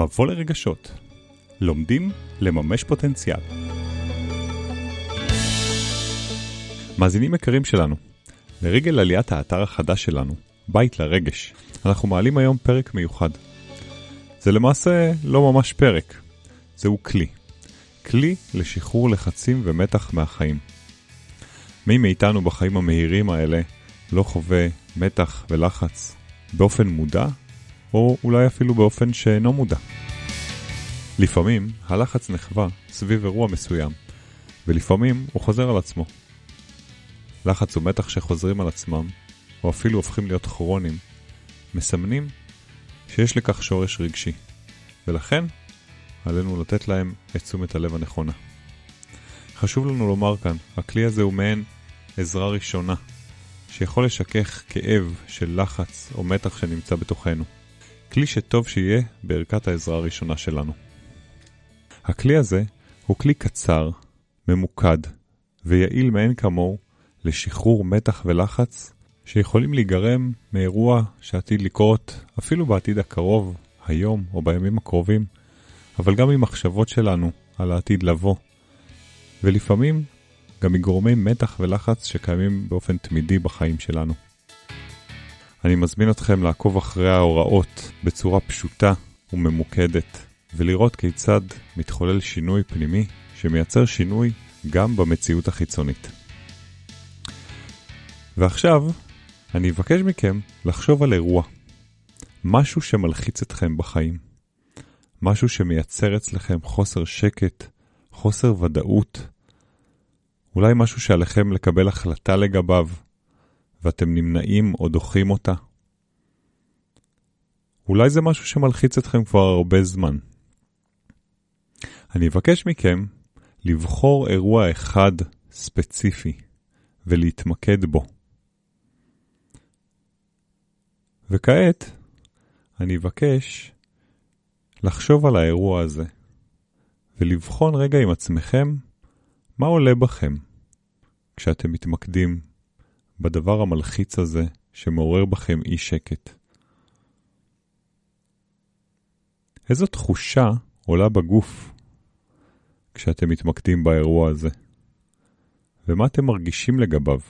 מבוא לרגשות. לומדים לממש פוטנציאל. מאזינים יקרים שלנו, לרגל עליית האתר החדש שלנו, בית לרגש, אנחנו מעלים היום פרק מיוחד. זה למעשה לא ממש פרק, זהו כלי. כלי לשחרור לחצים ומתח מהחיים. מי מאיתנו בחיים המהירים האלה לא חווה מתח ולחץ באופן מודע, או אולי אפילו באופן שאינו מודע. לפעמים הלחץ נחווה סביב אירוע מסוים, ולפעמים הוא חוזר על עצמו. לחץ ומתח שחוזרים על עצמם, או אפילו הופכים להיות כרוניים, מסמנים שיש לכך שורש רגשי, ולכן עלינו לתת להם את תשומת הלב הנכונה. חשוב לנו לומר כאן, הכלי הזה הוא מעין עזרה ראשונה, שיכול לשכך כאב של לחץ או מתח שנמצא בתוכנו. כלי שטוב שיהיה בערכת העזרה הראשונה שלנו. הכלי הזה הוא כלי קצר, ממוקד ויעיל מאין כמוהו לשחרור מתח ולחץ שיכולים להיגרם מאירוע שעתיד לקרות אפילו בעתיד הקרוב, היום או בימים הקרובים, אבל גם ממחשבות שלנו על העתיד לבוא, ולפעמים גם מגורמי מתח ולחץ שקיימים באופן תמידי בחיים שלנו. אני מזמין אתכם לעקוב אחרי ההוראות בצורה פשוטה וממוקדת, ולראות כיצד מתחולל שינוי פנימי שמייצר שינוי גם במציאות החיצונית. ועכשיו, אני אבקש מכם לחשוב על אירוע. משהו שמלחיץ אתכם בחיים. משהו שמייצר אצלכם חוסר שקט, חוסר ודאות. אולי משהו שעליכם לקבל החלטה לגביו, ואתם נמנעים או דוחים אותה. אולי זה משהו שמלחיץ אתכם כבר הרבה זמן. אני אבקש מכם לבחור אירוע אחד ספציפי ולהתמקד בו. וכעת אני אבקש לחשוב על האירוע הזה ולבחון רגע עם עצמכם מה עולה בכם כשאתם מתמקדים בדבר המלחיץ הזה שמעורר בכם אי שקט. איזו תחושה עולה בגוף כשאתם מתמקדים באירוע הזה? ומה אתם מרגישים לגביו?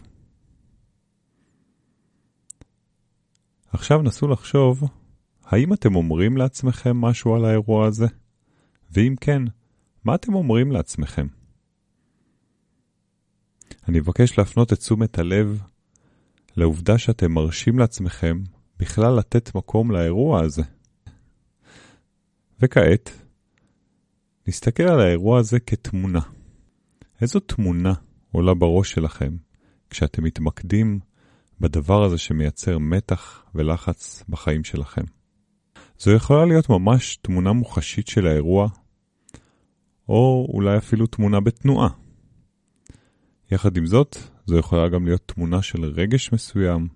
עכשיו נסו לחשוב, האם אתם אומרים לעצמכם משהו על האירוע הזה? ואם כן, מה אתם אומרים לעצמכם? אני אבקש להפנות את תשומת הלב לעובדה שאתם מרשים לעצמכם בכלל לתת מקום לאירוע הזה. וכעת, נסתכל על האירוע הזה כתמונה. איזו תמונה עולה בראש שלכם כשאתם מתמקדים בדבר הזה שמייצר מתח ולחץ בחיים שלכם? זו יכולה להיות ממש תמונה מוחשית של האירוע, או אולי אפילו תמונה בתנועה. יחד עם זאת, זו יכולה גם להיות תמונה של רגש מסוים,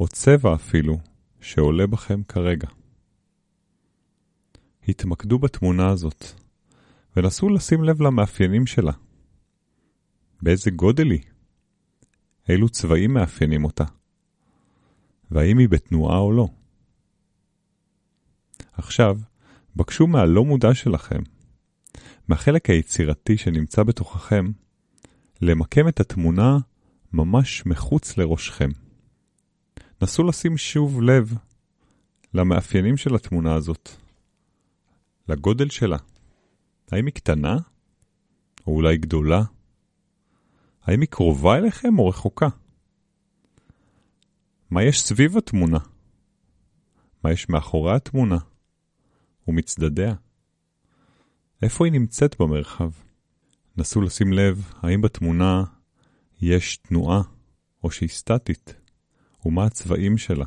או צבע אפילו, שעולה בכם כרגע. התמקדו בתמונה הזאת, ונסו לשים לב למאפיינים שלה. באיזה גודל היא? אילו צבעים מאפיינים אותה? והאם היא בתנועה או לא? עכשיו, בקשו מהלא מודע שלכם, מהחלק היצירתי שנמצא בתוככם, למקם את התמונה ממש מחוץ לראשכם. נסו לשים שוב לב למאפיינים של התמונה הזאת, לגודל שלה. האם היא קטנה? או אולי גדולה? האם היא קרובה אליכם או רחוקה? מה יש סביב התמונה? מה יש מאחורי התמונה? ומצדדיה? איפה היא נמצאת במרחב? נסו לשים לב האם בתמונה יש תנועה או שהיא סטטית, ומה הצבעים שלה.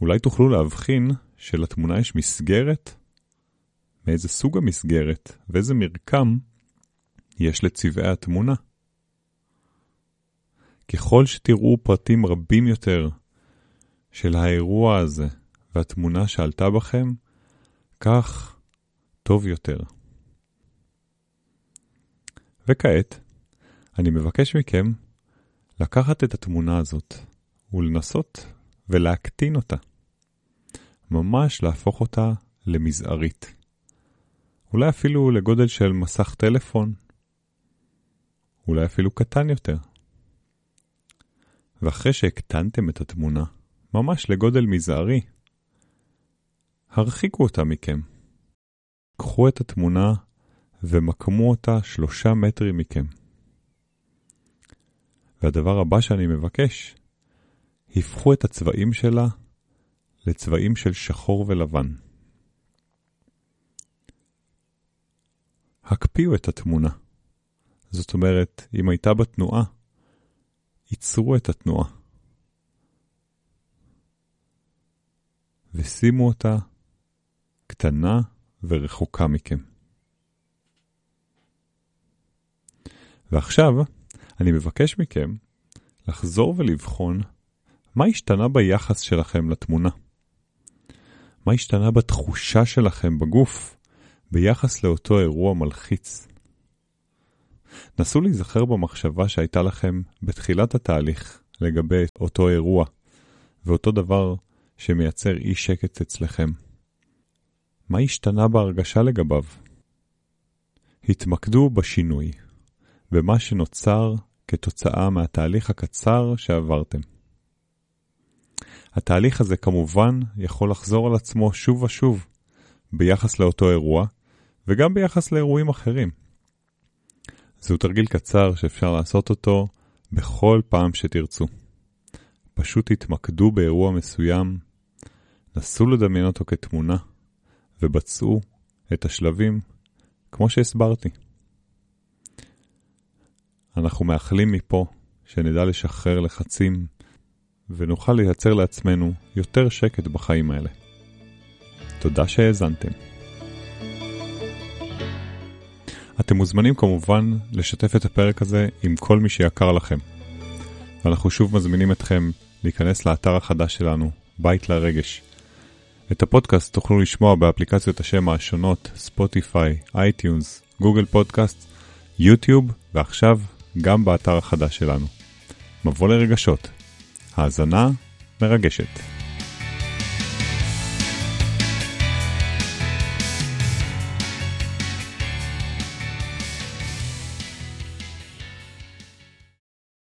אולי תוכלו להבחין שלתמונה יש מסגרת? מאיזה סוג המסגרת ואיזה מרקם יש לצבעי התמונה. ככל שתראו פרטים רבים יותר של האירוע הזה והתמונה שעלתה בכם, כך טוב יותר. וכעת, אני מבקש מכם לקחת את התמונה הזאת ולנסות ולהקטין אותה. ממש להפוך אותה למזערית. אולי אפילו לגודל של מסך טלפון, אולי אפילו קטן יותר. ואחרי שהקטנתם את התמונה, ממש לגודל מזערי, הרחיקו אותה מכם. קחו את התמונה ומקמו אותה שלושה מטרים מכם. והדבר הבא שאני מבקש, הפכו את הצבעים שלה לצבעים של שחור ולבן. הקפיאו את התמונה. זאת אומרת, אם הייתה בה תנועה, ייצרו את התנועה. ושימו אותה קטנה ורחוקה מכם. ועכשיו, אני מבקש מכם לחזור ולבחון מה השתנה ביחס שלכם לתמונה. מה השתנה בתחושה שלכם בגוף ביחס לאותו אירוע מלחיץ. נסו להיזכר במחשבה שהייתה לכם בתחילת התהליך לגבי אותו אירוע, ואותו דבר שמייצר אי שקט אצלכם. מה השתנה בהרגשה לגביו? התמקדו בשינוי, במה שנוצר כתוצאה מהתהליך הקצר שעברתם. התהליך הזה כמובן יכול לחזור על עצמו שוב ושוב ביחס לאותו אירוע, וגם ביחס לאירועים אחרים. זהו תרגיל קצר שאפשר לעשות אותו בכל פעם שתרצו. פשוט תתמקדו באירוע מסוים, נסו לדמיין אותו כתמונה, ובצעו את השלבים כמו שהסברתי. אנחנו מאחלים מפה שנדע לשחרר לחצים ונוכל לייצר לעצמנו יותר שקט בחיים האלה. תודה שהאזנתם. אתם מוזמנים כמובן לשתף את הפרק הזה עם כל מי שיקר לכם. ואנחנו שוב מזמינים אתכם להיכנס לאתר החדש שלנו, בית לרגש. את הפודקאסט תוכלו לשמוע באפליקציות השמע השונות, ספוטיפיי, iTunes, גוגל פודקאסט, יוטיוב, ועכשיו גם באתר החדש שלנו. מבוא לרגשות. האזנה מרגשת.